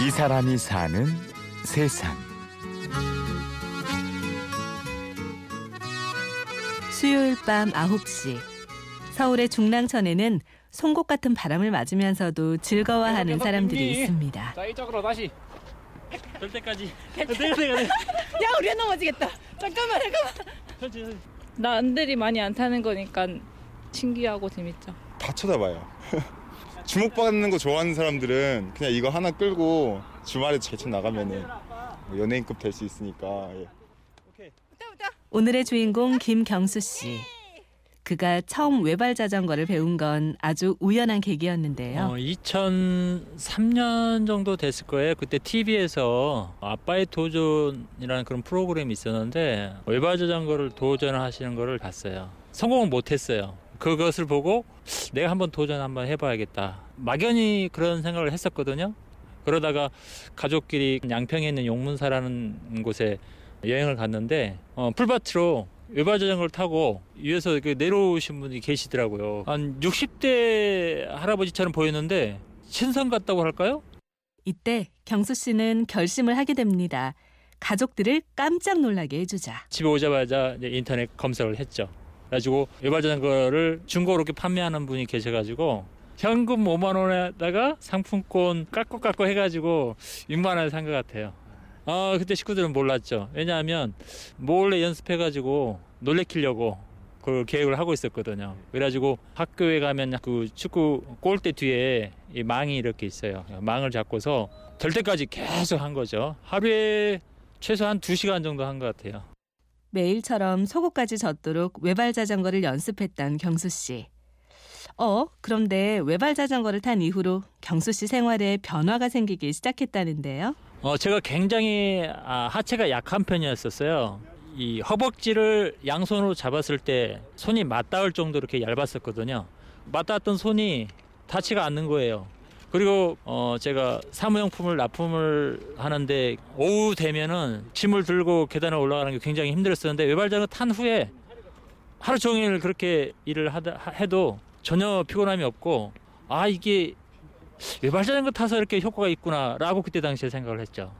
이 사람이 사는 세상. 수요일 밤 9시 서울의 중랑천에는 송곳 같은 바람을 맞으면서도 즐거워하는 사람들이 있습니다. 자 이쪽으로 다시 될 때까지 야 우리 넘어지겠다. 잠깐만 잠깐만. 남들이 많이 안 타는 거니까 신기하고 재밌죠. 다 쳐다봐요. 주목받는 거 좋아하는 사람들은 그냥 이거 하나 끌고 주말에 제천 나가면은 뭐 연예인급 될 수 있으니까 예. 오늘의 주인공 김경수 씨. 그가 처음 외발 자전거를 배운 건 아주 우연한 계기였는데요. 어, 2003년 정도 됐을 거예요. 그때 TV에서 아빠의 도전이라는 그런 프로그램이 있었는데 외발 자전거를 도전하시는 거를 봤어요. 성공은 못했어요. 그것을 보고 내가 한번 도전 한번 해봐야겠다. 막연히 그런 생각을 했었거든요. 그러다가 가족끼리 양평에 있는 용문사라는 곳에 여행을 갔는데 어, 풀밭으로 외발 자전거를 타고 위에서 이렇게 내려오신 분이 계시더라고요. 한 60대 할아버지처럼 보였는데 신선 같다고 할까요? 이때 경수 씨는 결심을 하게 됩니다. 가족들을 깜짝 놀라게 해주자. 집에 오자마자 인터넷 검색을 했죠. 그래가지고 외발 자전거를 중고로 이렇게 판매하는 분이 계셔가지고 현금 5만 원에다가 상품권 깎고 깎고 해가지고 6만 원에 산 것 같아요. 아 그때 식구들은 몰랐죠. 왜냐하면 몰래 연습해가지고 놀래키려고 그 계획을 하고 있었거든요. 그래가지고 학교에 가면 그 축구 골대 뒤에 이 망이 이렇게 있어요. 망을 잡고서 될 때까지 계속 한 거죠. 하루에 최소한 2시간 정도 한 것 같아요. 매일처럼 속옷까지 젖도록 외발 자전거를 연습했던 경수 씨. 어, 그런데 외발 자전거를 탄 이후로 경수 씨 생활에 변화가 생기기 시작했다는데요. 어, 제가 굉장히 아, 하체가 약한 편이었었어요. 이 허벅지를 양손으로 잡았을 때 손이 맞닿을 정도로 이렇게 얇았었거든요. 맞닿았던 손이 닿지가 않는 거예요. 그리고 어 제가 사무용품을 납품을 하는데 오후 되면은 짐을 들고 계단을 올라가는 게 굉장히 힘들었었는데 외발장을 탄 후에 하루 종일 그렇게 일을 하다 해도 전혀 피곤함이 없고 아 이게 외발자전거 타서 이렇게 효과가 있구나라고 그때 당시에 생각을 했죠.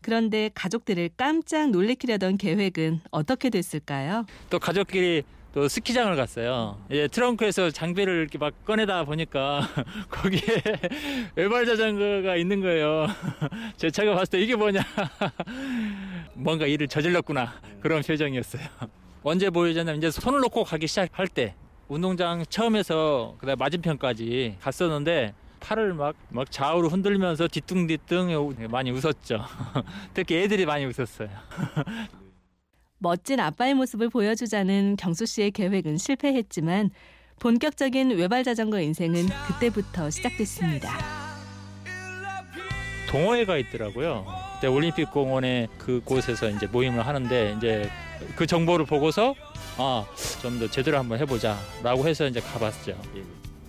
그런데 가족들을 깜짝 놀래키려던 계획은 어떻게 됐을까요? 또 가족끼리 또 스키장을 갔어요. 이제 트렁크에서 장비를 이렇게 막 꺼내다 보니까 거기에 외발 자전거가 있는 거예요. 제 차가 봤을 때 이게 뭐냐. 뭔가 일을 저질렀구나. 그런 표정이었어요. 언제 보여줬냐면 이제 손을 놓고 가기 시작할 때 운동장 처음에서 그다음 맞은편까지 갔었는데 팔을 막, 막 좌우로 흔들면서 뒤뚱뒤뚱 많이 웃었죠. 특히 애들이 많이 웃었어요. 멋진 아빠의 모습을 보여주자는 경수 씨의 계획은 실패했지만 본격적인 외발 자전거 인생은 그때부터 시작됐습니다. 동호회가 있더라고요. 그때 올림픽 공원에 그곳에서 이제 모임을 하는데 이제 그 정보를 보고서 아, 좀 더 제대로 한번 해보자라고 해서 이제 가봤죠.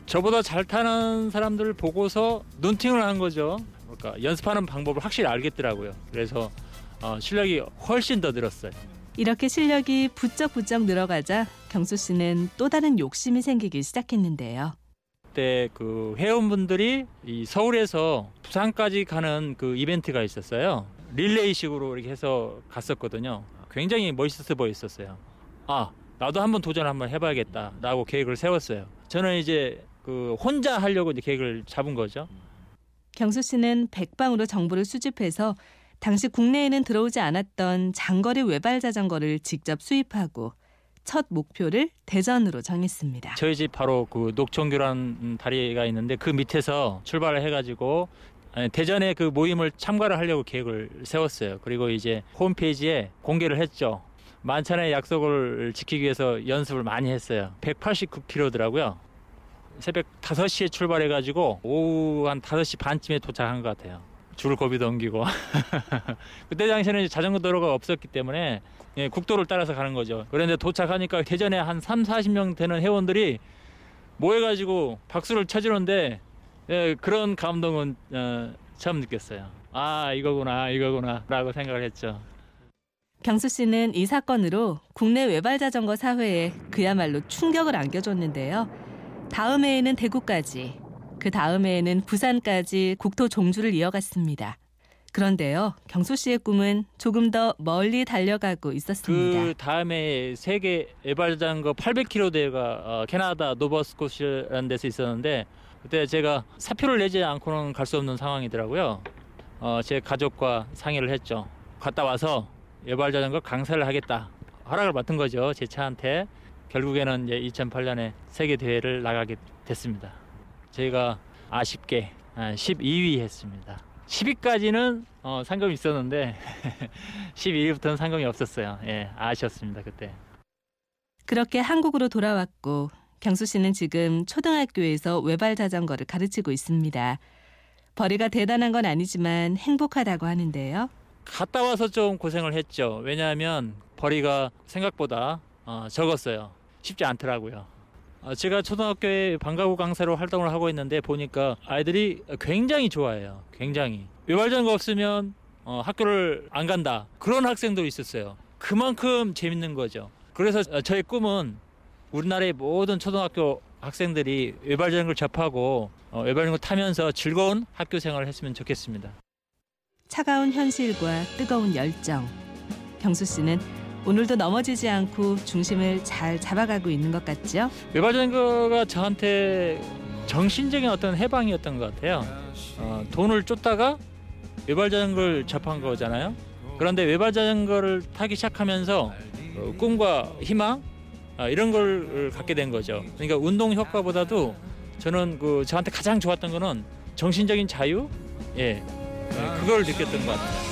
저보다 잘 타는 사람들을 보고서 눈팅을 한 거죠. 그러니까 연습하는 방법을 확실히 알겠더라고요. 그래서 어, 실력이 훨씬 더 늘었어요. 이렇게 실력이 부쩍부쩍 늘어가자 경수 씨는 또 다른 욕심이 생기기 시작했는데요. 그때 그 회원분들이 이 서울에서 부산까지 가는 그 이벤트가 있었어요. 릴레이식으로 이렇게 해서 갔었거든요. 굉장히 멋있어 보였었어요. 아, 나도 한번 도전 한번 해봐야겠다라고 계획을 세웠어요. 저는 이제 그 혼자 하려고 이제 계획을 잡은 거죠. 경수 씨는 백방으로 정보를 수집해서 당시 국내에는 들어오지 않았던 장거리 외발 자전거를 직접 수입하고 첫 목표를 대전으로 정했습니다. 저희 집 바로 그 녹천교라는 다리가 있는데 그 밑에서 출발을 해가지고 대전에 그 모임을 참가를 하려고 계획을 세웠어요. 그리고 이제 홈페이지에 공개를 했죠. 만찬의 약속을 지키기 위해서 연습을 많이 했어요. 189km더라고요. 새벽 5시에 출발해가지고 오후 한 5시 반쯤에 도착한 것 같아요. 줄 고비도 옮기고. 그때 당시에는 자전거 도로가 없었기 때문에 예, 국도를 따라서 가는 거죠. 그런데 도착하니까 대전에 한 3, 40명 되는 회원들이 모여가지고 박수를 쳐주는데 예, 그런 감동은 어, 처음 느꼈어요. 아 이거구나 이거구나 라고 생각을 했죠. 경수 씨는 이 사건으로 국내 외발 자전거 사회에 그야말로 충격을 안겨줬는데요. 다음 해에는 대구까지, 그 다음 해에는 부산까지 국토 종주를 이어갔습니다. 그런데요, 경수 씨의 꿈은 조금 더 멀리 달려가고 있었습니다. 그 다음에 세계 외발자전거 800km 대회가 어, 캐나다 노버스코시라는 데서 있었는데 그때 제가 사표를 내지 않고는 갈 수 없는 상황이더라고요. 어, 제 가족과 상의를 했죠. 갔다 와서 외발자전거 강사를 하겠다. 허락을 맡은 거죠. 제 차한테. 결국에는 이제 2008년에 세계 대회를 나가게 됐습니다. 저희가 아쉽게 12위 했습니다. 10위까지는 어, 상금이 있었는데 11위부터는 상금이 없었어요. 예, 아쉬웠습니다 그때. 그렇게 한국으로 돌아왔고 경수 씨는 지금 초등학교에서 외발 자전거를 가르치고 있습니다. 벌이가 대단한 건 아니지만 행복하다고 하는데요. 갔다 와서 좀 고생을 했죠. 왜냐하면 벌이가 생각보다 어, 적었어요. 쉽지 않더라고요. 어, 제가 초등학교에 방과후 강사로 활동을 하고 있는데 보니까 아이들이 굉장히 좋아해요. 굉장히. 외발자전거 없으면 어, 학교를 안 간다. 그런 학생도 있었어요. 그만큼 재밌는 거죠. 그래서 어, 저의 꿈은 우리나라의 모든 초등학교 학생들이 외발자전거를 접하고 어, 외발자전거 타면서 즐거운 학교 생활을 했으면 좋겠습니다. 차가운 현실과 뜨거운 열정. 경수 씨는 오늘도 넘어지지 않고 중심을 잘 잡아가고 있는 것 같죠? 외발자전거가 저한테 정신적인 어떤 해방이었던 것 같아요. 어, 돈을 쫓다가 외발자전거를 접한 거잖아요. 그런데 외발자전거를 타기 시작하면서 어, 꿈과 희망 아, 이런 걸 갖게 된 거죠. 그러니까 운동 효과보다도 저는 그 저한테 가장 좋았던 거는 정신적인 자유, 예, 예, 그걸 느꼈던 것 같아요.